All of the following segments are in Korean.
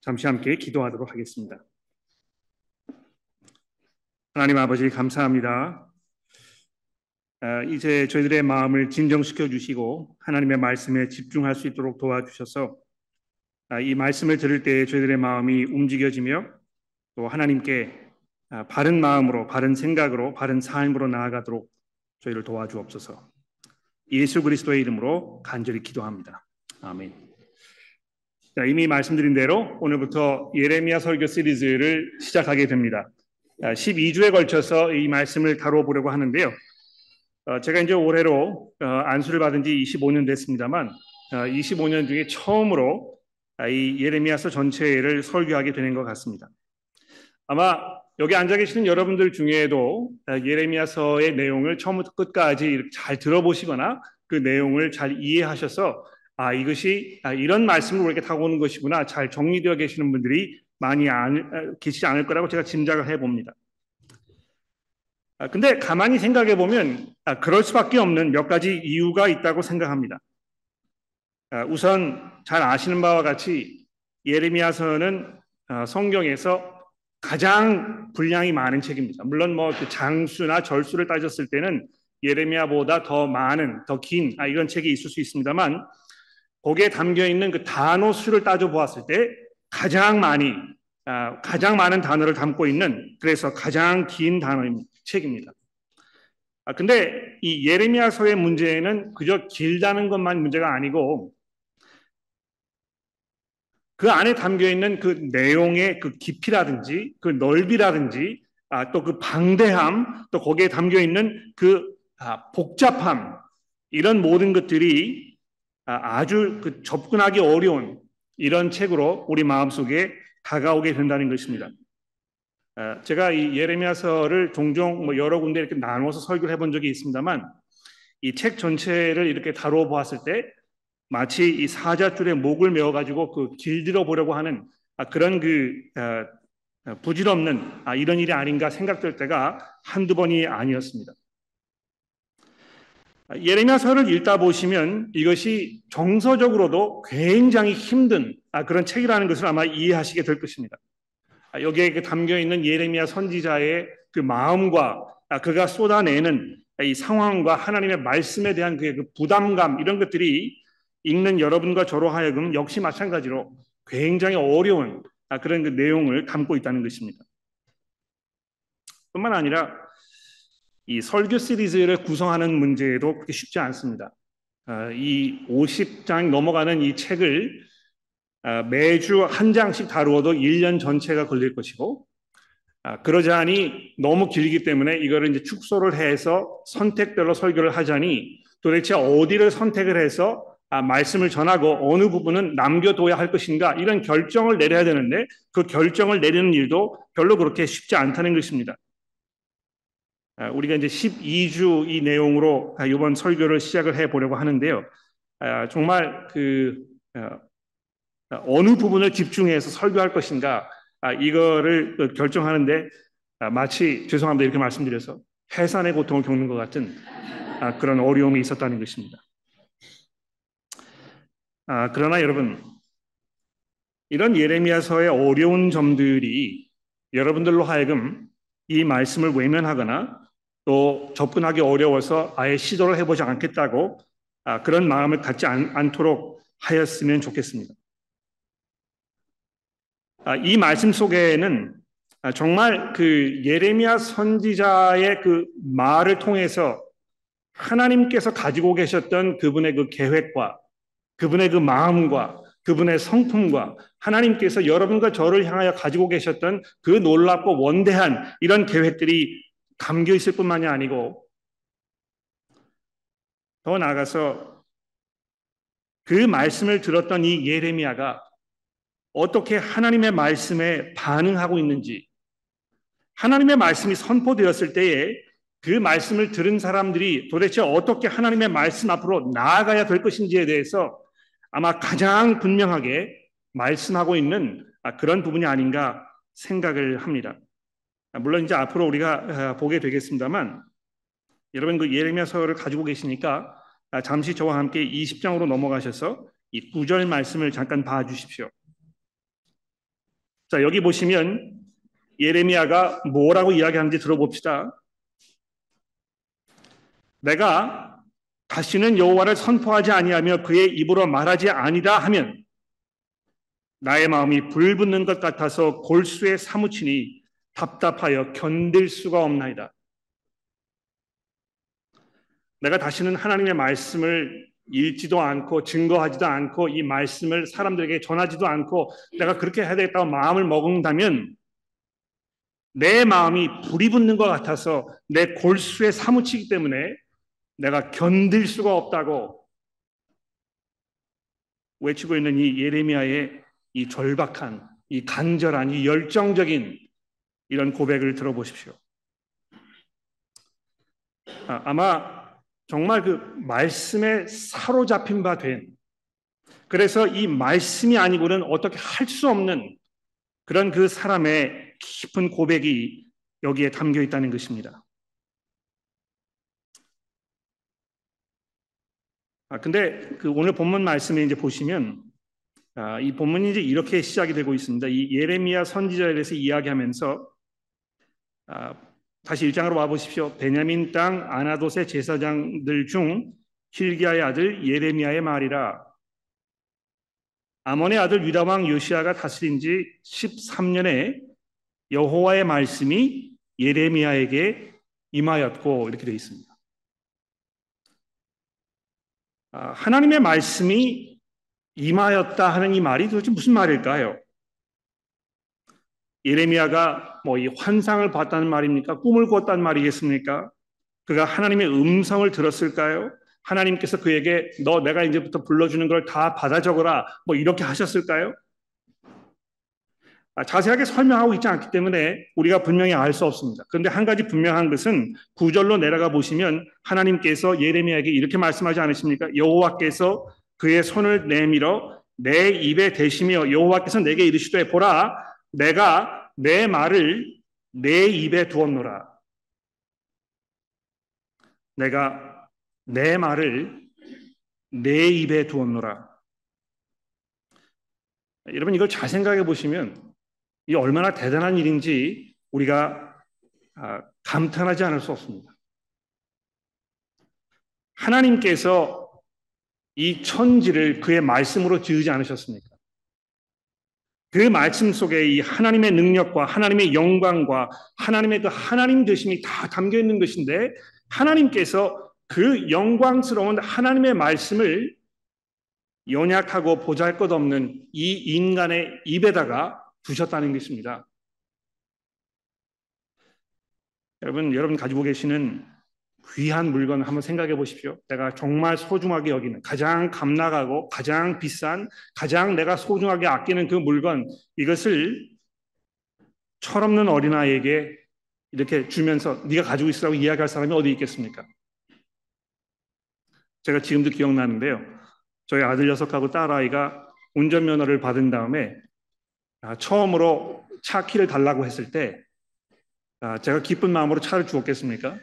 잠시 함께 기도하도록 하겠습니다. 하나님 아버지 감사합니다. 아, 이제 저희들의 마음을 진정시켜 주시고 하나님의 말씀에 집중할 수 있도록 도와주셔서 아, 이 말씀을 들을 때 저희들의 마음이 움직여지며 또 하나님께 아, 바른 마음으로 바른 생각으로 바른 삶으로 나아가도록 저희를 도와주옵소서. 예수 그리스도의 이름으로 간절히 기도합니다. 아멘. 자, 이미 말씀드린 대로 오늘부터 예레미야 설교 시리즈를 시작하게 됩니다. 12주에 걸쳐서 이 말씀을 다뤄보려고 하는데요. 어, 제가 이제 올해로 어, 안수를 받은 지 25년 됐습니다만 25년 어, 중에 처음으로 이 예레미야서 전체를 설교하게 되는 것 같습니다. 아마 여기 앉아 계시는 여러분들 중에도 예레미야서의 내용을 처음부터 끝까지 잘 들어보시거나 그 내용을 잘 이해하셔서 아 이것이 아, 이런 말씀을 이렇게 타고 오는 것이구나 잘 정리되어 계시는 분들이 많이 안, 계시지 않을 거라고 제가 짐작을 해봅니다. 아, 근데 가만히 생각해 보면 아, 그럴 수밖에 없는 몇 가지 이유가 있다고 생각합니다. 아, 우선 잘 아시는 바와 같이 예레미야서는 아, 성경에서 가장 분량이 많은 책입니다. 물론 뭐 그 장수나 절수를 따졌을 때는 예레미야보다 더 많은, 더긴 아, 이런 책이 있을 수 있습니다만 거기에 담겨 있는 그 단어 수를 따져 보았을 때 가장 많이 아, 가장 많은 단어를 담고 있는 그래서 가장 긴 단어입니다. 책입니다. 아, 근데 이 예레미야서의 문제는 그저 길다는 것만 문제가 아니고 그 안에 담겨 있는 그 내용의 그 깊이라든지 그 넓이라든지 아, 또 그 방대함 또 거기에 담겨 있는 그 아, 복잡함 이런 모든 것들이 아, 아주 그 접근하기 어려운 이런 책으로 우리 마음속에 다가오게 된다는 것입니다. 아, 제가 이 예레미야서를 종종 뭐 여러 군데 이렇게 나눠서 설교를 해본 적이 있습니다만 이 책 전체를 이렇게 다루어 보았을 때 마치 이 사자줄에 목을 메어 가지고 그 길들여 보려고 하는 아, 그런 그 아, 부질없는 이런 일이 아닌가 생각될 때가 한두 번이 아니었습니다. 예레미야서를 읽다 보시면 이것이 정서적으로도 굉장히 힘든 그런 책이라는 것을 아마 이해하시게 될 것입니다. 아, 여기에 그 담겨 있는 예레미야 선지자의 그 마음과 아, 그가 쏟아내는 이 상황과 하나님의 말씀에 대한 그 부담감 이런 것들이 읽는 여러분과 저로 하여금 역시 마찬가지로 굉장히 어려운 아, 그런 그 내용을 담고 있다는 것입니다. 뿐만 아니라 이 설교 시리즈를 구성하는 문제도 그렇게 쉽지 않습니다. 이 50장 넘어가는 이 책을 아, 매주 한 장씩 다루어도 1년 전체가 걸릴 것이고 아, 않이 너무 길기 때문에 이거를 이제 축소를 해서 선택별로 설교를 하자니 도대체 어디를 선택을 해서 아, 말씀을 전하고 어느 부분은 남겨둬야 할 것인가 이런 결정을 내려야 되는데 그 결정을 내리는 일도 별로 그렇게 쉽지 않다는 것입니다. 우리가 이제 12주 이 내용으로 이번 설교를 시작을 해 보려고 하는데요. 정말 그 어, 어느 부분을 집중해서 설교할 것인가 아, 이거를 결정하는데 아, 마치 죄송합니다 이렇게 말씀드려서 해산의 고통을 겪는 것 같은 아, 그런 어려움이 있었다는 것입니다. 그러나 여러분 이런 예레미야서의 어려운 점들이 여러분들로 하여금 이 말씀을 외면하거나 또 접근하기 어려워서 아예 시도를 해보지 않겠다고 그런 마음을 갖지 않, 도록 하였으면 좋겠습니다. 아, 이 말씀 속에는 아, 정말 그 예레미야 선지자의 그 말을 통해서 하나님께서 가지고 계셨던 그분의 그 계획과 그분의 그 마음과 그분의 성품과 하나님께서 여러분과 저를 향하여 가지고 계셨던 그 놀랍고 원대한 이런 계획들이 담겨 있을 뿐만이 아니고 더 나아가서 그 말씀을 들었던 이 예레미야가 어떻게 하나님의 말씀에 반응하고 있는지, 하나님의 말씀이 선포되었을 때에 그 말씀을 들은 사람들이 도대체 어떻게 하나님의 말씀 앞으로 나아가야 될 것인지에 대해서 아마 가장 분명하게 말씀하고 있는 그런 부분이 아닌가 생각을 합니다. 물론 이제 앞으로 우리가 보게 되겠습니다만 여러분 그 예레미야서를 가지고 계시니까 잠시 저와 함께 20장으로 넘어가셔서 이 구절 말씀을 잠깐 봐 주십시오. 자, 여기 보시면 예레미야가 뭐라고 이야기하는지 들어봅시다. 내가 다시는 여호와를 선포하지 아니하며 그의 입으로 말하지 아니다 하면 나의 마음이 불붙는 것 같아서 골수에 사무치니 답답하여 견딜 수가 없나이다. 내가 다시는 하나님의 말씀을 읽지도 않고 증거하지도 않고 이 말씀을 사람들에게 전하지도 않고 내가 그렇게 해야 되겠다고 마음을 먹는다면 내 마음이 불이 붙는 것 같아서 내 골수에 사무치기 때문에 내가 견딜 수가 없다고 외치고 있는 이 예레미야의 이 절박한, 이 간절한, 이 열정적인 이런 고백을 들어보십시오. 아, 아마 정말 그 말씀에 사로잡힌 바 된, 그래서 이 말씀이 아니고는 어떻게 할 수 없는 그런 그 사람의 깊은 고백이 여기에 담겨 있다는 것입니다. 아, 근데 그 오늘 본문 말씀에 이제 보시면 아, 이 본문이 이제 이렇게 시작이 되고 있습니다. 이 예레미야 선지자에 대해서 이야기하면서 아, 다시 1장으로 와 보십시오. 베냐민 땅 아나돗의 제사장들 중 힐기야의 아들 예레미야의 말이라 아몬의 아들 유다 왕 요시아가 다스린 지 13년에 여호와의 말씀이 예레미야에게 임하였고 이렇게 되어 있습니다. 아, 하나님의 말씀이 임하였다 하는 이 말이 도대체 무슨 말일까요? 예레미야가 뭐 이 환상을 봤다는 말입니까? 꿈을 꿨다는 말이겠습니까? 그가 하나님의 음성을 들었을까요? 하나님께서 그에게 너 내가 이제부터 불러주는 걸 다 받아 적어라 뭐 이렇게 하셨을까요? 아, 자세하게 설명하고 있지 않기 때문에 우리가 분명히 알 수 없습니다. 그런데 한 가지 분명한 것은 구절로 내려가 보시면 하나님께서 예레미야에게 이렇게 말씀하지 않으십니까? 여호와께서 그의 손을 내밀어 내 입에 대시며 여호와께서 내게 이르시되 보라 내가 내 말을 내 입에 두었노라. 내가 내 말을 내 입에 두었노라. 여러분 이걸 잘 생각해 보시면 이 얼마나 대단한 일인지 우리가 아, 감탄하지 않을 수 없습니다. 하나님께서 이 천지를 그의 말씀으로 지으지 않으셨습니까? 그 말씀 속에 이 하나님의 능력과 하나님의 영광과 하나님의 그 하나님 되심이 다 담겨 있는 것인데 하나님께서 그 영광스러운 하나님의 말씀을 연약하고 보잘것없는 이 인간의 입에다가 두셨다는 것입니다. 여러분, 여러분 가지고 계시는 귀한 물건 한번 생각해 보십시오. 내가 정말 소중하게 여기는 가장 값나가고 가장 비싼 가장 내가 소중하게 아끼는 그 물건 이것을 철없는 어린아이에게 이렇게 주면서 네가 가지고 있으라고 이야기할 사람이 어디 있겠습니까? 제가 지금도 기억나는데요. 저희 아들 녀석하고 딸아이가 운전면허를 받은 다음에 아, 처음으로 차 키를 달라고 했을 때 아, 제가 기쁜 마음으로 차를 주었겠습니까?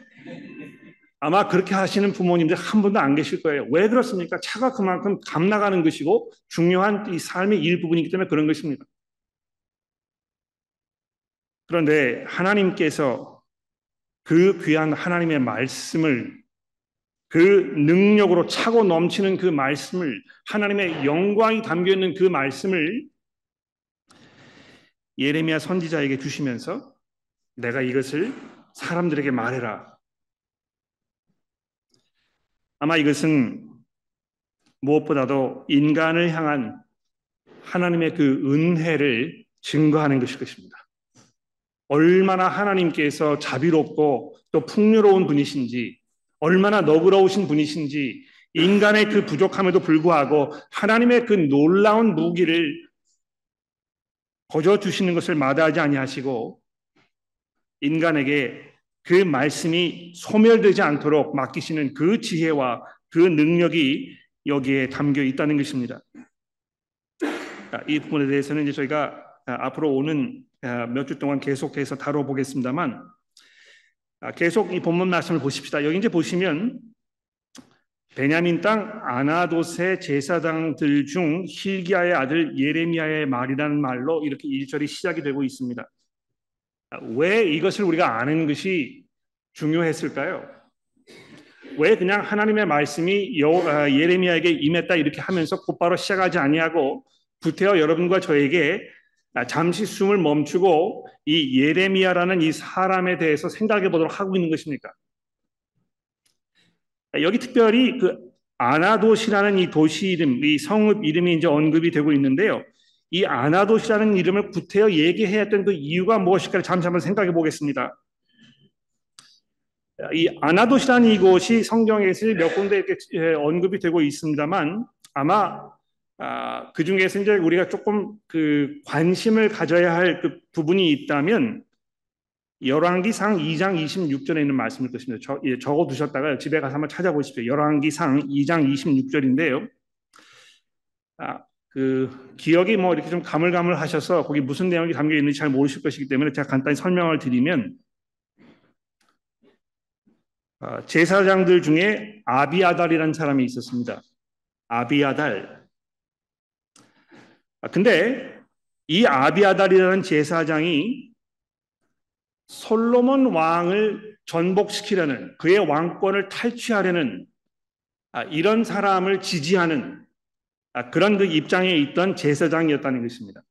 아마 그렇게 하시는 부모님들 한 분도 안 계실 거예요. 왜 그렇습니까? 차가 그만큼 값 나가는 것이고 중요한 이 삶의 일부분이기 때문에 그런 것입니다. 그런데 하나님께서 그 귀한 하나님의 말씀을 그 능력으로 차고 넘치는 그 말씀을 하나님의 영광이 담겨 있는 그 말씀을 예레미야 선지자에게 주시면서 내가 이것을 사람들에게 말해라. 아마 이것은 무엇보다도 인간을 향한 하나님의 그 은혜를 증거하는 것일 것입니다. 얼마나 하나님께서 자비롭고 또 풍요로운 분이신지, 얼마나 너그러우신 분이신지, 인간의 그 부족함에도 불구하고 하나님의 그 놀라운 무기를 거저 주시는 것을 마다하지 아니하시고 인간에게 그 말씀이 소멸되지 않도록 맡기시는 그 지혜와 그 능력이 여기에 담겨 있다는 것입니다. 이 부분에 대해서는 이제 저희가 앞으로 오는 몇 주 동안 계속해서 다뤄보겠습니다만 계속 이 본문 말씀을 보십시다. 여기 이제 보시면 베냐민 땅 아나도세 제사장들 중 힐기야의 아들 예레미야의 말이라는 말로 이렇게 1절이 시작이 되고 있습니다. 왜 이것을 우리가 아는 것이 중요했을까요? 왜 그냥 하나님의 말씀이 아, 예레미야에게 임했다 이렇게 하면서 곧바로 시작하지 아니하고 구태여 여러분과 저에게 잠시 숨을 멈추고 이 예레미야라는 이 사람에 대해서 생각해 보도록 하고 있는 것입니까? 여기 특별히 그 아나도시라는 이 도시 이름, 이 성읍 이름이 이제 언급이 되고 있는데요. 이 아나도시라는 이름을 구태여 얘기해야 했던 그 이유가 무엇일까 잠시 한번 생각해 보겠습니다. 이 아나도시라는 이곳이 성경에서 몇 군데 이렇게 예, 언급이 되고 있습니다만 아마 아, 그 중에서 이제 우리가 조금 그 관심을 가져야 할 그 부분이 있다면 열왕기상 2장 26절에 있는 말씀일 것입니다. 저, 예, 적어 두셨다가 집에 가서 한번 찾아보십시오. 열왕기상 2장 26절인데요. 아, 그 기억이 뭐 이렇게 좀 가물가물하셔서 거기 무슨 내용이 담겨 있는지 잘 모르실 것이기 때문에 제가 간단히 설명을 드리면 아, 제사장들 중에 아비아달이라는 사람이 있었습니다. 아비아달. 아, 근데 이 아비아달이라는 제사장이 솔로몬 왕을 전복시키려는 그의 왕권을 탈취하려는 아, 이런 사람을 지지하는 아, 그런 그 입장에 있던 제사장이었다는 것입니다.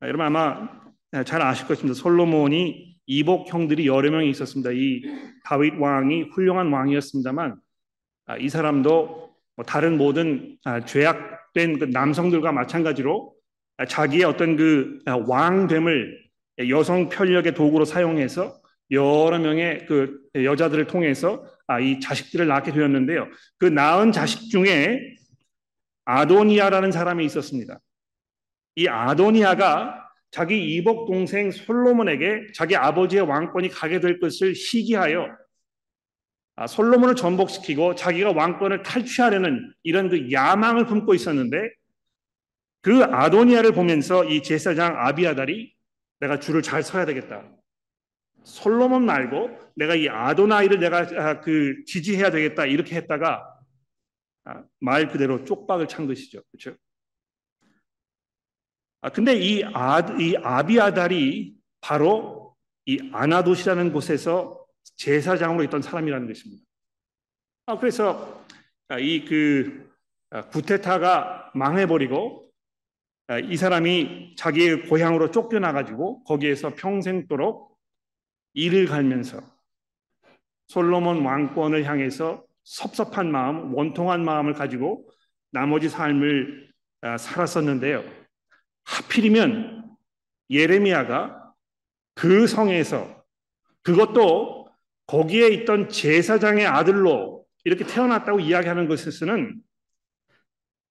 아, 여러분 아마 잘 아실 것입니다. 솔로몬이 이복 형들이 여러 명이 있었습니다. 이 다윗 왕이 훌륭한 왕이었습니다만 이 사람도 뭐 다른 모든 죄악된 그 남성들과 마찬가지로 자기의 어떤 그 왕됨을 여성 편력의 도구로 사용해서 여러 명의 그 여자들을 통해서 아, 이 자식들을 낳게 되었는데요. 그 낳은 자식 중에 아도니아라는 사람이 있었습니다. 이 아도니아가 자기 이복 동생 솔로몬에게 자기 아버지의 왕권이 가게 될 것을 시기하여 아, 솔로몬을 전복시키고 자기가 왕권을 탈취하려는 이런 그 야망을 품고 있었는데 그 아도니아를 보면서 이 제사장 아비아달이 내가 줄을 잘 서야 되겠다. 솔로몬 말고 내가 이 아도나이를 내가 아, 그 지지해야 되겠다 이렇게 했다가 아, 말 그대로 쪽박을 찬 것이죠. 그렇죠? 아 근데 이, 아, 이 아비아달이 바로 이 아나도시라는 곳에서 제사장으로 있던 사람이라는 것입니다. 아 그래서 이그 구테타가 망해버리고 아, 이 사람이 자기의 고향으로 쫓겨나가지고 거기에서 평생도록 일을 갈면서 솔로몬 왕권을 향해서 섭섭한 마음, 원통한 마음을 가지고 나머지 삶을 아, 살았었는데요. 하필이면 예레미야가 그 성에서 그것도 거기에 있던 제사장의 아들로 이렇게 태어났다고 이야기하는 것에서는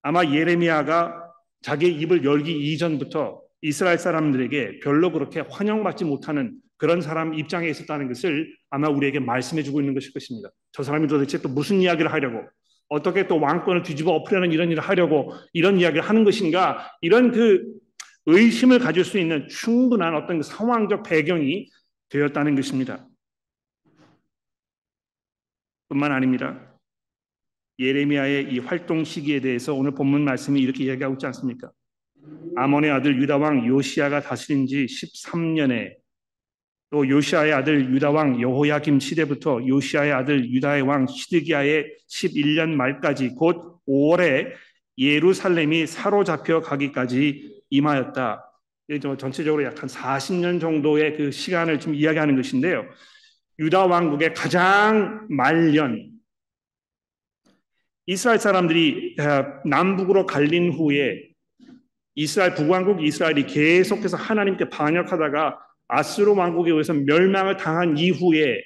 아마 예레미야가 자기 입을 열기 이전부터 이스라엘 사람들에게 별로 그렇게 환영받지 못하는 그런 사람 입장에 있었다는 것을 아마 우리에게 말씀해 주고 있는 것일 것입니다. 저 사람이 도대체 또 무슨 이야기를 하려고 어떻게 또 왕권을 뒤집어 엎으려는 이런 일을 하려고 이런 이야기를 하는 것인가 이런 그 의심을 가질 수 있는 충분한 어떤 그 상황적 배경이 되었다는 것입니다. 뿐만 아닙니다. 예레미야의 이 활동 시기에 대해서 오늘 본문 말씀이 이렇게 이야기하고 있지 않습니까? 아몬의 아들 유다 왕 요시아가 다스린 지 13년에 또 요시아의 아들 유다 왕 여호야김 시대부터 요시아의 아들 유다의 왕 시드기야의 11년 말까지 곧 5월에 예루살렘이 사로잡혀 가기까지 임하였다. 전체적으로 약 한 40년 정도의 그 시간을 지금 이야기하는 것인데요. 유다 왕국의 가장 말년 이스라엘 사람들이 남북으로 갈린 후에 이스라엘 북왕국 이스라엘이 계속해서 하나님께 반역하다가 아스로 왕국에 의해서 멸망을 당한 이후에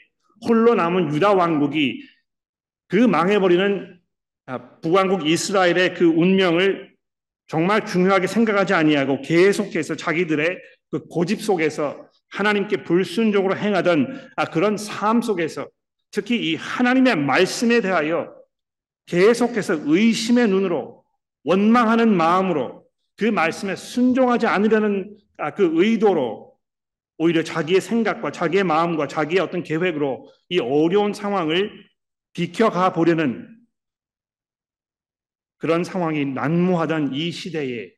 홀로 남은 유다 왕국이 그 망해버리는 아, 북왕국 이스라엘의 그 운명을 정말 중요하게 생각하지 아니하고 계속해서 자기들의 그 고집 속에서 하나님께 불순종으로 행하던 아, 그런 삶 속에서 특히 이 하나님의 말씀에 대하여 계속해서 의심의 눈으로 원망하는 마음으로 그 말씀에 순종하지 않으려는 아, 그 의도로 오히려 자기의 생각과 자기의 마음과 자기의 어떤 계획으로 이 어려운 상황을 비켜가 보려는 그런 상황이 난무하던 이 시대에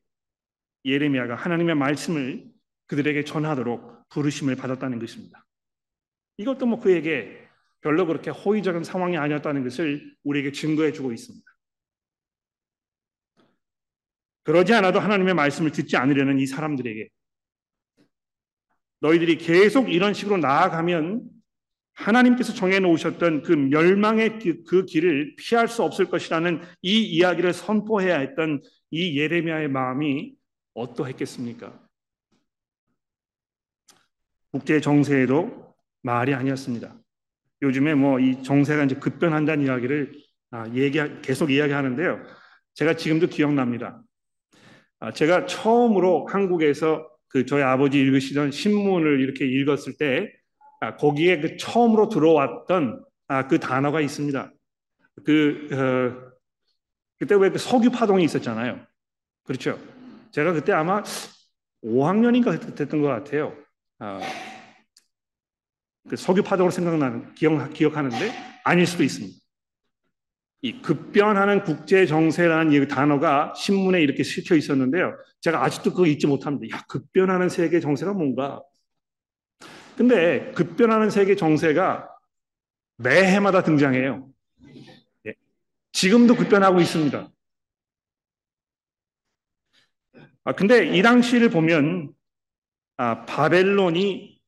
예레미야가 하나님의 말씀을 그들에게 전하도록 부르심을 받았다는 것입니다. 이것도 뭐 그에게 별로 그렇게 호의적인 상황이 아니었다는 것을 우리에게 증거해 주고 있습니다. 그러지 않아도 하나님의 말씀을 듣지 않으려는 이 사람들에게 너희들이 계속 이런 식으로 나아가면 하나님께서 정해 놓으셨던 그 멸망의 그 길을 피할 수 없을 것이라는 이 이야기를 선포해야 했던 이 예레미야의 마음이 어떠했겠습니까? 국제 정세에도 말이 아니었습니다. 요즘에 뭐 이 정세가 이제 급변한다는 이야기를 아, 얘기 계속 이야기하는데요. 제가 지금도 기억납니다. 아, 제가 처음으로 한국에서 그 저희 아버지 읽으시던 신문을 이렇게 읽었을 때 아, 거기에 그 처음으로 들어왔던 아, 그 단어가 있습니다. 그 어, 그때 왜 그 석유 파동이 있었잖아요. 그렇죠. 제가 그때 아마 5학년인가 됐던 것 같아요. 아, 그 석유 파동으로 생각나는 기억 기억하는데 아닐 수도 있습니다. 이 급변하는 국제 정세라는 이 단어가 신문에 이렇게 실혀 있었는데요. 제가 아직도 그거 잊지 못합니다. 야, 급변하는 세계 정세가 뭔가? 근데 급변하는 세계 정세가 매해마다 등장해요. 예. 지금도 급변하고 있습니다. 아, 근데 이 당시를 보면 아, 바벨론이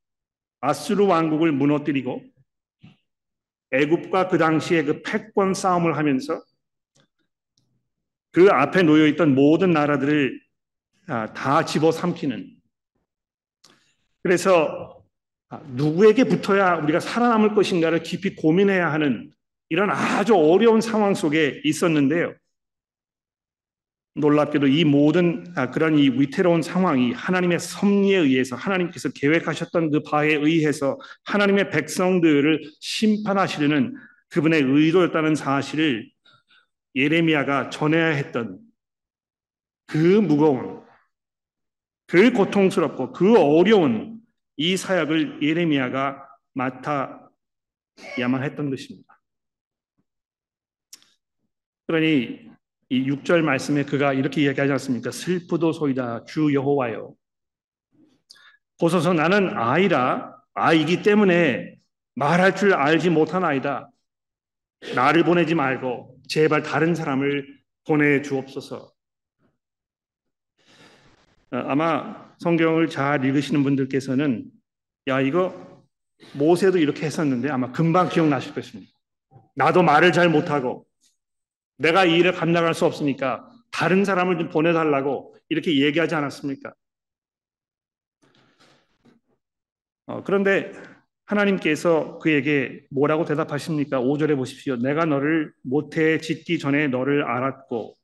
아수르 왕국을 무너뜨리고 애굽과 그 당시에 그 패권 싸움을 하면서 그 앞에 놓여 있던 모든 나라들을 아, 다 집어삼키는 그래서 아, 누구에게 붙어야 우리가 살아남을 것인가를 깊이 고민해야 하는 이런 아주 어려운 상황 속에 있었는데요. 놀랍게도 이 모든 아, 그런 이 위태로운 상황이 하나님의 섭리에 의해서 하나님께서 계획하셨던 그 바에 의해서 하나님의 백성들을 심판하시려는 그분의 의도였다는 사실을 예레미야가 전해야 했던 그 무거운 그 고통스럽고 그 어려운 이 사역을 예레미야가 맡아야만 했던 것입니다. 그러니 이 6절 말씀에 그가 이렇게 이야기하지 않습니까? 슬프도소이다 주 여호와여 보소서 나는 아이라 아이기 때문에 말할 줄 알지 못한 아이다. 나를 보내지 말고 제발 다른 사람을 보내 주옵소서. 어, 아마 성경을 잘 읽으시는 분들께서는 야 이거 모세도 이렇게 했었는데 아마 금방 기억나실 것입니다. 나도 말을 잘 못하고 내가 이 일을 감당할 수 없으니까 다른 사람을 좀 보내달라고 이렇게 얘기하지 않았습니까? 어, 그런데 하나님께서 그에게 뭐라고 대답하십니까? 5절에 보십시오. 내가 너를 모태 짓기 전에 너를 알았고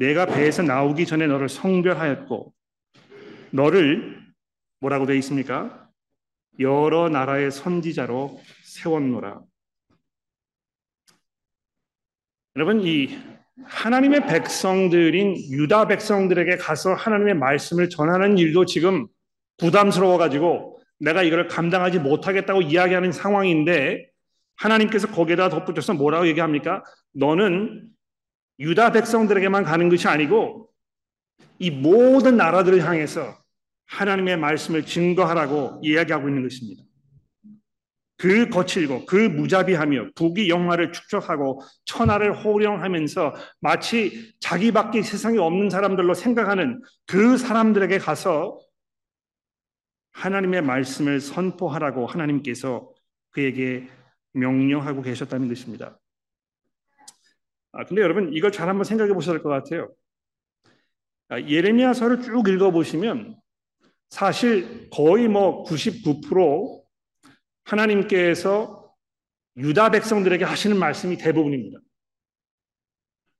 내가 배에서 나오기 전에 너를 성별하였고 너를 뭐라고 되어 있습니까? 여러 나라의 선지자로 세웠노라. 여러분 이 하나님의 백성들인 유다 백성들에게 가서 하나님의 말씀을 전하는 일도 지금 부담스러워 가지고 내가 이걸 감당하지 못하겠다고 이야기하는 상황인데 하나님께서 거기에다 덧붙여서 뭐라고 얘기합니까? 너는 유다 백성들에게만 가는 것이 아니고 이 모든 나라들을 향해서 하나님의 말씀을 증거하라고 이야기하고 있는 것입니다. 그 거칠고 그 무자비하며 부귀 영화를 축적하고 천하를 호령하면서 마치 자기밖에 세상에 없는 사람들로 생각하는 그 사람들에게 가서 하나님의 말씀을 선포하라고 하나님께서 그에게 명령하고 계셨다는 것입니다. 아, 근데 여러분 이걸 잘 한번 생각해 보셔야 될 것 같아요. 아, 예레미야서를 쭉 읽어 보시면 사실 거의 뭐 99% 하나님께서 유다 백성들에게 하시는 말씀이 대부분입니다.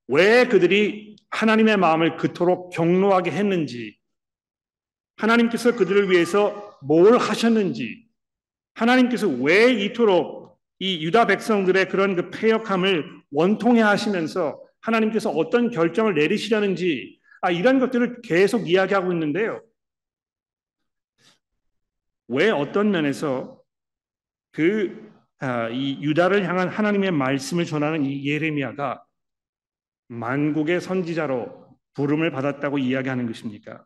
왜 그들이 하나님의 마음을 그토록 경로하게 했는지, 하나님께서 그들을 위해서 뭘 하셨는지, 하나님께서 왜 이토록 이 유다 백성들의 그런 그 폐역함을 원통해 하시면서 하나님께서 어떤 결정을 내리시려는지, 아, 이런 것들을 계속 이야기하고 있는데요. 왜 어떤 면에서 그, 아, 이 유다를 향한 하나님의 말씀을 전하는 이 예레미야가 만국의 선지자로 부름을 받았다고 이야기하는 것입니까?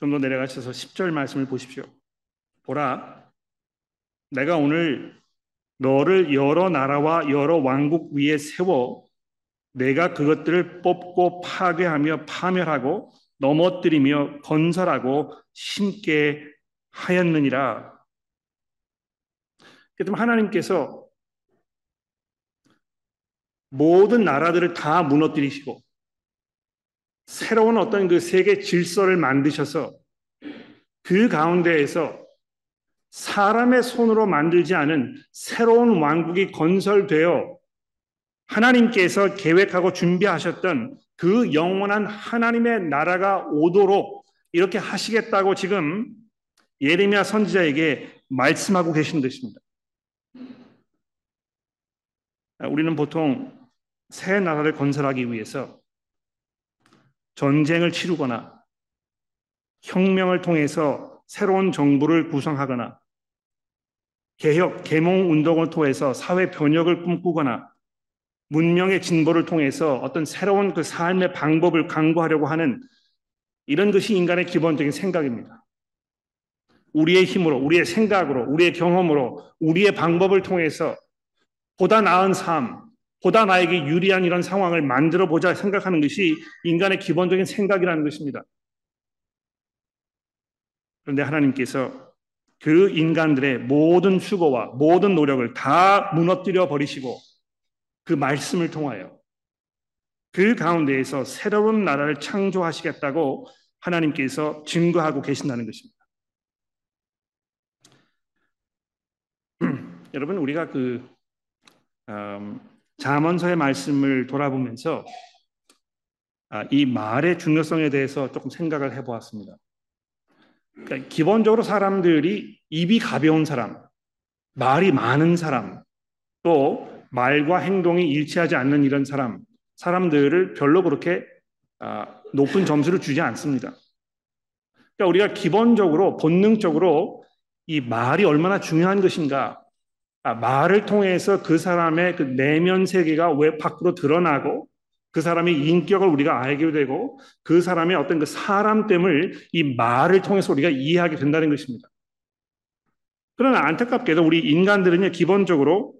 좀 더 내려가셔서 10절 말씀을 보십시오. 보라, 내가 오늘 너를 여러 나라와 여러 왕국 위에 세워 내가 그것들을 뽑고 파괴하며 파멸하고 넘어뜨리며 건설하고 심게 하였느니라. 그럼 하나님께서 모든 나라들을 다 무너뜨리시고 새로운 어떤 그 세계 질서를 만드셔서 그 가운데에서 사람의 손으로 만들지 않은 새로운 왕국이 건설되어 하나님께서 계획하고 준비하셨던 그 영원한 하나님의 나라가 오도록 이렇게 하시겠다고 지금 예레미야 선지자에게 말씀하고 계신 것입니다. 우리는 보통 새 나라를 건설하기 위해서 전쟁을 치르거나 혁명을 통해서 새로운 정부를 구성하거나 개혁, 계몽 운동을 통해서 사회 변혁을 꿈꾸거나 문명의 진보를 통해서 어떤 새로운 그 삶의 방법을 강구하려고 하는 이런 것이 인간의 기본적인 생각입니다. 우리의 힘으로, 우리의 생각으로, 우리의 경험으로, 우리의 방법을 통해서 보다 나은 삶, 보다 나에게 유리한 이런 상황을 만들어 보자 생각하는 것이 인간의 기본적인 생각이라는 것입니다. 그런데 하나님께서 그 인간들의 모든 수고와 모든 노력을 다 무너뜨려 버리시고 그 말씀을 통하여 그 가운데에서 새로운 나라를 창조하시겠다고 하나님께서 증거하고 계신다는 것입니다. 여러분 우리가 그 음, 자문서의 말씀을 돌아보면서 아, 이 말의 중요성에 대해서 조금 생각을 해보았습니다. 그러니까 기본적으로 사람들이 입이 가벼운 사람, 말이 많은 사람, 또 말과 행동이 일치하지 않는 이런 사람, 사람들을 별로 그렇게 아, 높은 점수를 주지 않습니다. 그러니까 우리가 기본적으로 본능적으로 이 말이 얼마나 중요한 것인가, 아, 말을 통해서 그 사람의 그 내면 세계가 왜 밖으로 드러나고 그 사람의 인격을 우리가 알게 되고 그 사람의 어떤 그 사람됨을 이 말을 통해서 우리가 이해하게 된다는 것입니다. 그러나 안타깝게도 우리 인간들은 기본적으로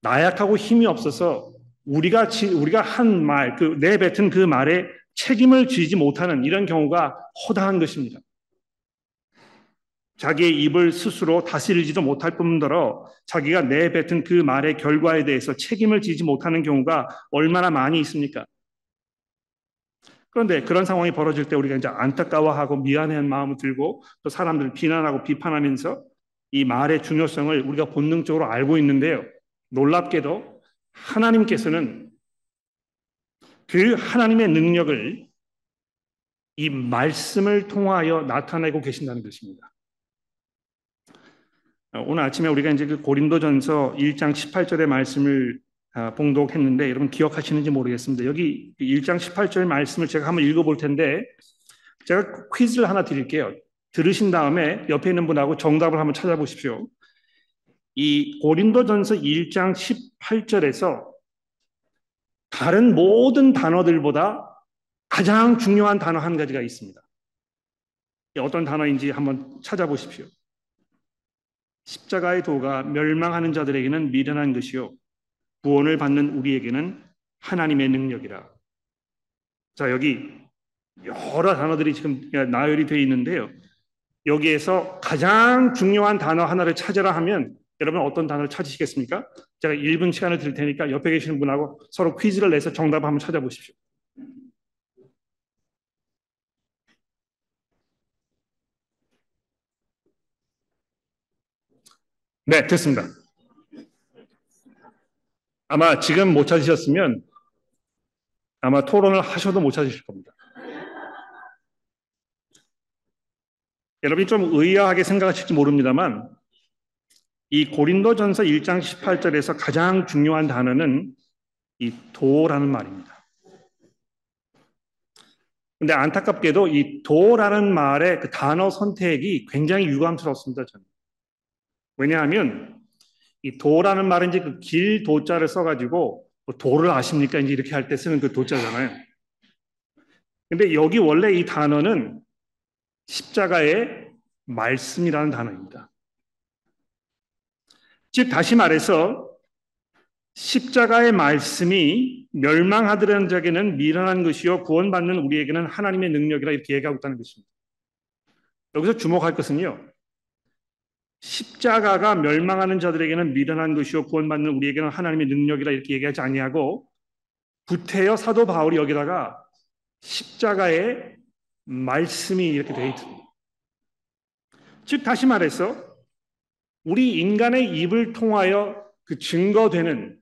나약하고 힘이 없어서 우리가 우리가 한 말, 그 내뱉은 그 말에 책임을 지지 못하는 이런 경우가 허다한 것입니다. 자기의 입을 스스로 다스리지도 못할 뿐더러 자기가 내뱉은 그 말의 결과에 대해서 책임을 지지 못하는 경우가 얼마나 많이 있습니까? 그런데 그런 상황이 벌어질 때 우리가 이제 안타까워하고 미안해한 마음을 들고 또 사람들을 비난하고 비판하면서 이 말의 중요성을 우리가 본능적으로 알고 있는데요. 놀랍게도 하나님께서는 그 하나님의 능력을 이 말씀을 통하여 나타내고 계신다는 것입니다. 오늘 아침에 우리가 이제 그 고린도전서 1장 18절의 말씀을 아, 봉독했는데 여러분 기억하시는지 모르겠습니다. 여기 1장 18절 말씀을 제가 한번 읽어볼 텐데 제가 퀴즈를 하나 드릴게요. 들으신 다음에 옆에 있는 분하고 정답을 한번 찾아보십시오. 이 고린도전서 1장 18절에서 다른 모든 단어들보다 가장 중요한 단어 한 가지가 있습니다. 어떤 단어인지 한번 찾아보십시오. 십자가의 도가 멸망하는 자들에게는 미련한 것이요 구원을 받는 우리에게는 하나님의 능력이라. 자 여기 여러 단어들이 지금 나열이 되어 있는데요. 여기에서 가장 중요한 단어 하나를 찾으라 하면 여러분 어떤 단어를 찾으시겠습니까? 제가 1분 시간을 드릴 테니까 옆에 계시는 분하고 서로 퀴즈를 내서 정답을 한번 찾아보십시오. 네, 됐습니다. 아마 지금 못 찾으셨으면 아마 토론을 하셔도 못 찾으실 겁니다. 여러분이 좀 의아하게 생각하실지 모릅니다만 이 고린도전서 1장 18절에서 가장 중요한 단어는 이 도라는 말입니다. 근데 안타깝게도 이 도라는 말의 그 단어 선택이 굉장히 유감스럽습니다. 저는. 왜냐하면 이 도라는 말은 이제 그 길 도자를 써가지고 뭐 도를 아십니까? 이제 이렇게 할 때 쓰는 그 도자잖아요. 근데 여기 원래 이 단어는 십자가의 말씀이라는 단어입니다. 즉 다시 말해서 십자가의 말씀이 멸망하더라는 자에게는 미련한 것이요 구원받는 우리에게는 하나님의 능력이라 이렇게 얘기하고 있다는 것입니다. 여기서 주목할 것은요. 십자가가 멸망하는 자들에게는 미련한 것이요 구원받는 우리에게는 하나님의 능력이라 이렇게 얘기하지 아니하고 구태여 사도 바울이 여기다가 십자가의 말씀이 이렇게 되어 있습니다. 즉 다시 말해서 우리 인간의 입을 통하여 그 증거되는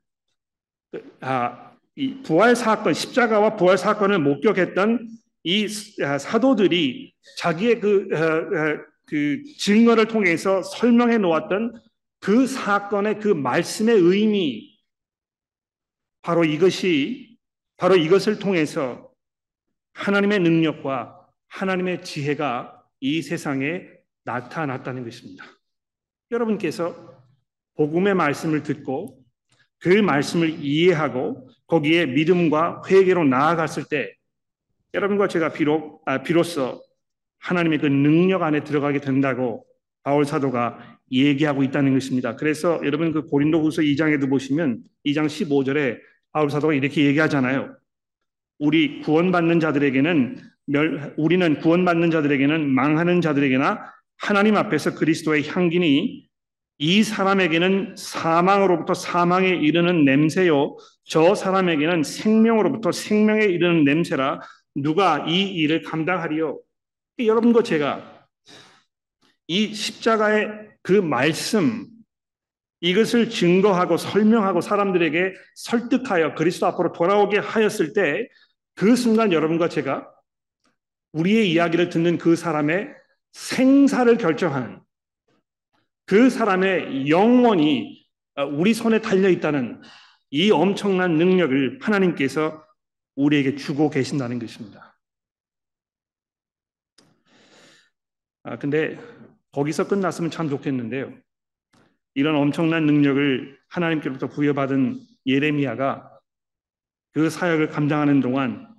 아, 이 부활 사건 십자가와 부활 사건을 목격했던 이 사도들이 자기의 그, 어, 어, 그 증거를 통해서 설명해 놓았던 그 사건의 그 말씀의 의미 바로 이것이 바로 이것을 통해서 하나님의 능력과 하나님의 지혜가 이 세상에 나타났다는 것입니다. 여러분께서 복음의 말씀을 듣고 그 말씀을 이해하고 거기에 믿음과 회개로 나아갔을 때 여러분과 제가 비록 아, 비로소 하나님의 그 능력 안에 들어가게 된다고 바울 사도가 얘기하고 있다는 것입니다. 그래서 여러분 그 고린도후서 2장에도 보시면 2장 15절에 바울 사도가 이렇게 얘기하잖아요. 우리 구원받는 자들에게는 멸, 우리는 구원받는 자들에게는 망하는 자들에게나 하나님 앞에서 그리스도의 향기니 이 사람에게는 사망으로부터 사망에 이르는 냄새요 저 사람에게는 생명으로부터 생명에 이르는 냄새라 누가 이 일을 감당하리요 여러분과 제가 이 십자가의 그 말씀 이것을 증거하고 설명하고 사람들에게 설득하여 그리스도 앞으로 돌아오게 하였을 때 그 순간 여러분과 제가 우리의 이야기를 듣는 그 사람의 생사를 결정하는 그 사람의 영원히 우리 손에 달려 있다는 이 엄청난 능력을 하나님께서 우리에게 주고 계신다는 것입니다. 아, 근데 거기서 끝났으면 참 좋겠는데요. 이런 엄청난 능력을 하나님께로부터 부여받은 예레미야가 그 사역을 감당하는 동안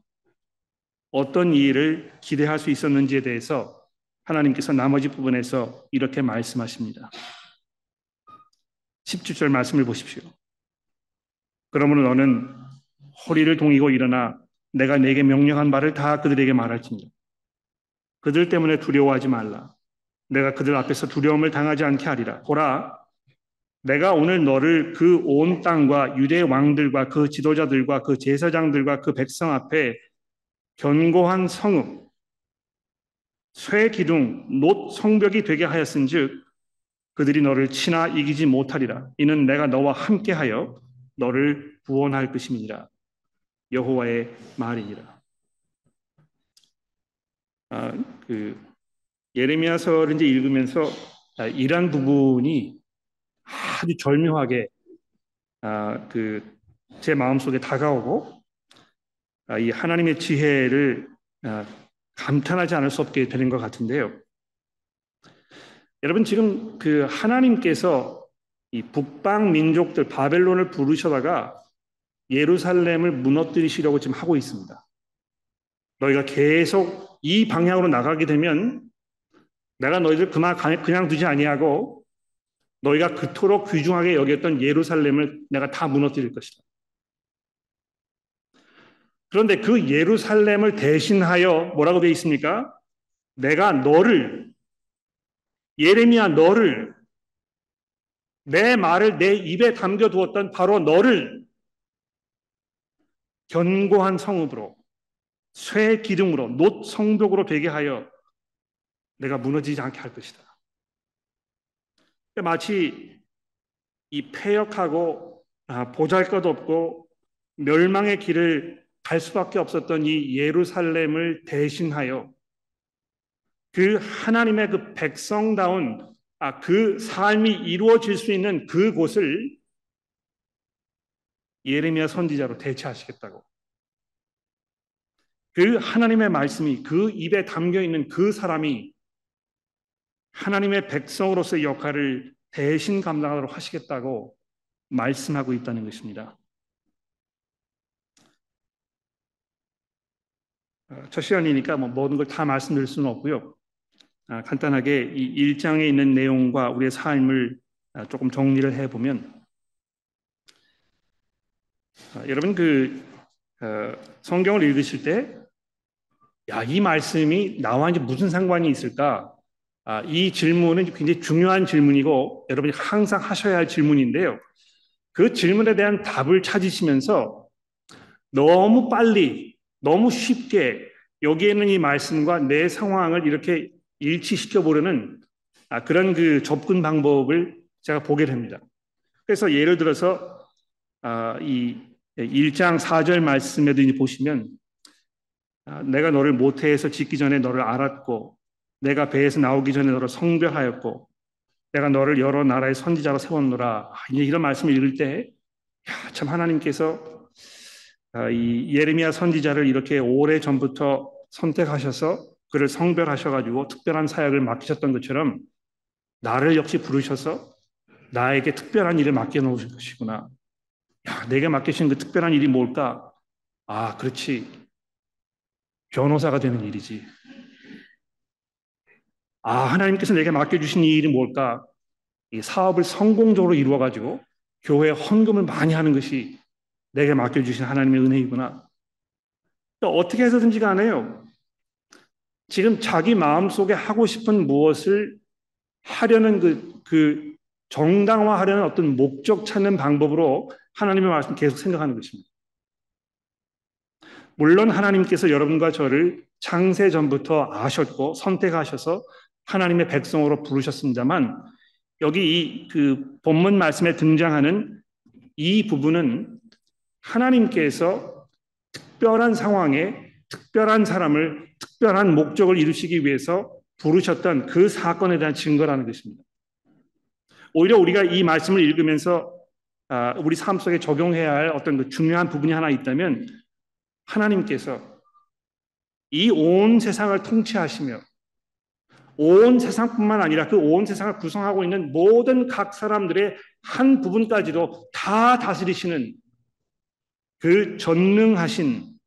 어떤 일을 기대할 수 있었는지에 대해서 하나님께서 나머지 부분에서 이렇게 말씀하십니다. 17절 말씀을 보십시오. 그러므로 너는 허리를 동이고 일어나 내가 내게 명령한 말을 다 그들에게 말할지니 그들 때문에 두려워하지 말라. 내가 그들 앞에서 두려움을 당하지 않게 하리라. 보라, 내가 오늘 너를 그 온 땅과 유대 왕들과 그 지도자들과 그 제사장들과 그 백성 앞에 견고한 성읍, 쇠 기둥, 놋 성벽이 되게 하였은즉 그들이 너를 치나 이기지 못하리라. 이는 내가 너와 함께하여 너를 구원할 것임이니라. 여호와의 말이니라. 아, 그 예레미야서를 이제 읽으면서 아, 이런 부분이 아주 절묘하게 아, 그 제 마음속에 다가오고 아, 이 하나님의 지혜를 아, 감탄하지 않을 수 없게 되는 것 같은데요. 여러분 지금 그 하나님께서 이 북방 민족들 바벨론을 부르셔다가 예루살렘을 무너뜨리시려고 지금 하고 있습니다. 너희가 계속 이 방향으로 나가게 되면 내가 너희들 그만 그냥 두지 아니하고 너희가 그토록 귀중하게 여겼던 예루살렘을 내가 다 무너뜨릴 것이다. 그런데 그 예루살렘을 대신하여 뭐라고 되어 있습니까? 내가 너를 예레미야 너를 내 말을 내 입에 담겨 두었던 바로 너를 견고한 성읍으로 쇠 기둥으로 놋 성벽으로 되게 하여 내가 무너지지 않게 할 것이다. 마치 이 폐역하고 아, 보잘것없고 멸망의 길을 갈 수밖에 없었던 이 예루살렘을 대신하여 그 하나님의 그 백성다운 아, 그 삶이 이루어질 수 있는 그곳을 예레미야 선지자로 대체하시겠다고 그 하나님의 말씀이 그 입에 담겨 있는 그 사람이 하나님의 백성으로서의 역할을 대신 감당하도록 하시겠다고 말씀하고 있다는 것입니다. 어, 첫 시간이니까 뭐 모든 걸 다 말씀드릴 수는 없고요. 아, 간단하게 이 1장에 있는 내용과 우리의 삶을 아, 조금 정리를 해보면 아, 여러분 그 어, 성경을 읽으실 때 야, 이 말씀이 나와 이제 무슨 상관이 있을까? 아, 이 질문은 굉장히 중요한 질문이고 여러분이 항상 하셔야 할 질문인데요. 그 질문에 대한 답을 찾으시면서 너무 빨리, 너무 쉽게 여기에 있는 이 말씀과 내 상황을 이렇게 일치시켜 보려는 아, 그런 그 접근 방법을 제가 보게 됩니다. 그래서 예를 들어서 아, 이 1장 4절 말씀에도 이제 보시면 아, 내가 너를 모태에서 짓기 전에 너를 알았고 내가 배에서 나오기 전에 너를 성별하였고 내가 너를 여러 나라의 선지자로 세웠노라. 이제 이런 말씀을 읽을 때 참 하나님께서 이 예레미야 선지자를 이렇게 오래 전부터 선택하셔서 그를 성별하셔가지고 특별한 사역을 맡기셨던 것처럼 나를 역시 부르셔서 나에게 특별한 일을 맡겨놓으신 것이구나. 야, 내게 맡기신 그 특별한 일이 뭘까? 아, 그렇지. 변호사가 되는 일이지. 아, 하나님께서 내게 맡겨주신 이 일이 뭘까? 이 사업을 성공적으로 이루어가지고 교회에 헌금을 많이 하는 것이 내게 맡겨주신 하나님의 은혜이구나. 어떻게 해서든지 간에요. 지금 자기 마음 속에 하고 싶은 무엇을 하려는 그, 그 정당화하려는 어떤 목적 찾는 방법으로 하나님의 말씀 계속 생각하는 것입니다. 물론 하나님께서 여러분과 저를 창세 전부터 아셨고 선택하셔서 하나님의 백성으로 부르셨습니다만 여기 이 그 본문 말씀에 등장하는 이 부분은 하나님께서 특별한 상황에 특별한 사람을 특별한 목적을 이루시기 위해서 부르셨던 그 사건에 대한 증거라는 것입니다. 오히려 우리가 이 말씀을 읽으면서 아, 우리 삶 속에 적용해야 할 어떤 그 중요한 부분이 하나 있다면 하나님께서 이 온 세상을 통치하시며 온 세상뿐만 아니라 그 온 세상을 구성하고 있는 모든 각 사람들의 한 부분까지도 다 다스리시는 그 전능하신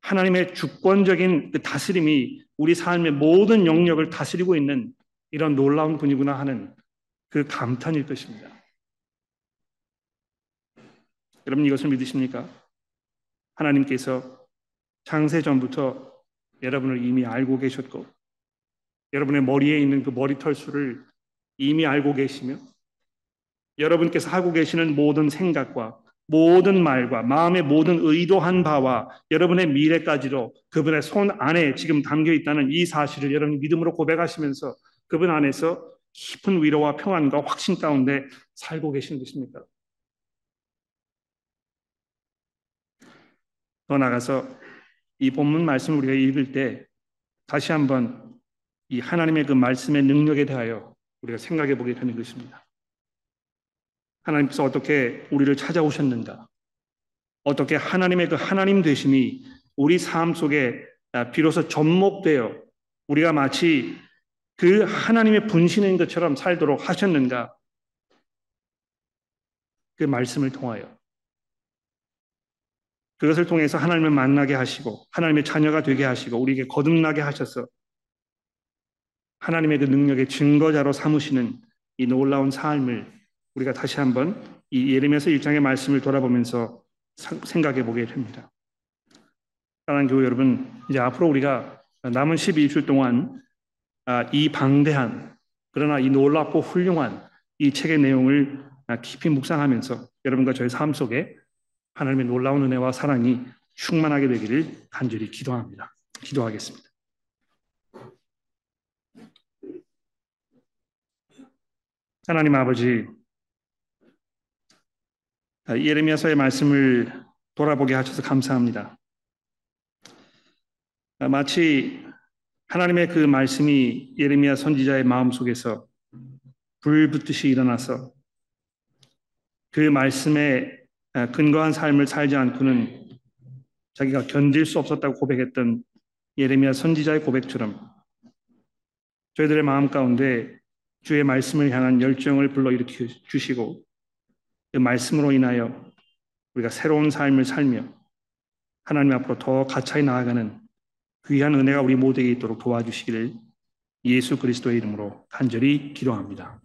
하나님의 주권적인 그 다스림이 우리 삶의 모든 영역을 다스리고 있는 이런 놀라운 분이구나 하는 그 감탄일 것입니다. 여러분 이것을 믿으십니까? 하나님께서 창세 전부터 여러분을 이미 알고 계셨고 여러분의 머리에 있는 그 머리털 수를 이미 알고 계시며 여러분께서 하고 계시는 모든 생각과 모든 말과 마음의 모든 의도한 바와 여러분의 미래까지도 그분의 손 안에 지금 담겨 있다는 이 사실을 여러분 믿음으로 고백하시면서 그분 안에서 깊은 위로와 평안과 확신 가운데 살고 계신 것입니까? 더 나가서 이 본문 말씀을 우리가 읽을 때 다시 한번 이 하나님의 그 말씀의 능력에 대하여 우리가 생각해 보게 되는 것입니다. 하나님께서 어떻게 우리를 찾아오셨는가? 어떻게 하나님의 그 하나님 되심이 우리 삶 속에 비로소 접목되어 우리가 마치 그 하나님의 분신인 것처럼 살도록 하셨는가? 그 말씀을 통하여 그것을 통해서 하나님을 만나게 하시고 하나님의 자녀가 되게 하시고 우리에게 거듭나게 하셔서 하나님의 그 능력의 증거자로 삼으시는 이 놀라운 삶을 우리가 다시 한번 이 예레미야서 1장의 말씀을 돌아보면서 생각해 보게 됩니다. 사랑하는 교회 여러분, 이제 앞으로 우리가 남은 12주 동안 아, 이 방대한 그러나 이 놀랍고 훌륭한 이 책의 내용을 깊이 묵상하면서 여러분과 저희 삶 속에 하나님의 놀라운 은혜와 사랑이 충만하게 되기를 간절히 기도합니다. 기도하겠습니다. 하나님 아버지, 아, 예레미야서의 말씀을 돌아보게 하셔서 감사합니다. 아, 마치 하나님의 그 말씀이 예레미야 선지자의 마음 속에서 불 붙듯이 일어나서 그 말씀에 아, 근거한 삶을 살지 않고는 자기가 견딜 수 없었다고 고백했던 예레미야 선지자의 고백처럼 저희들의 마음 가운데 주의 말씀을 향한 열정을 불러일으켜 주시고 그 말씀으로 인하여 우리가 새로운 삶을 살며 하나님 앞으로 더 가차히 나아가는 귀한 은혜가 우리 모두에게 있도록 도와주시기를 예수 그리스도의 이름으로 간절히 기도합니다.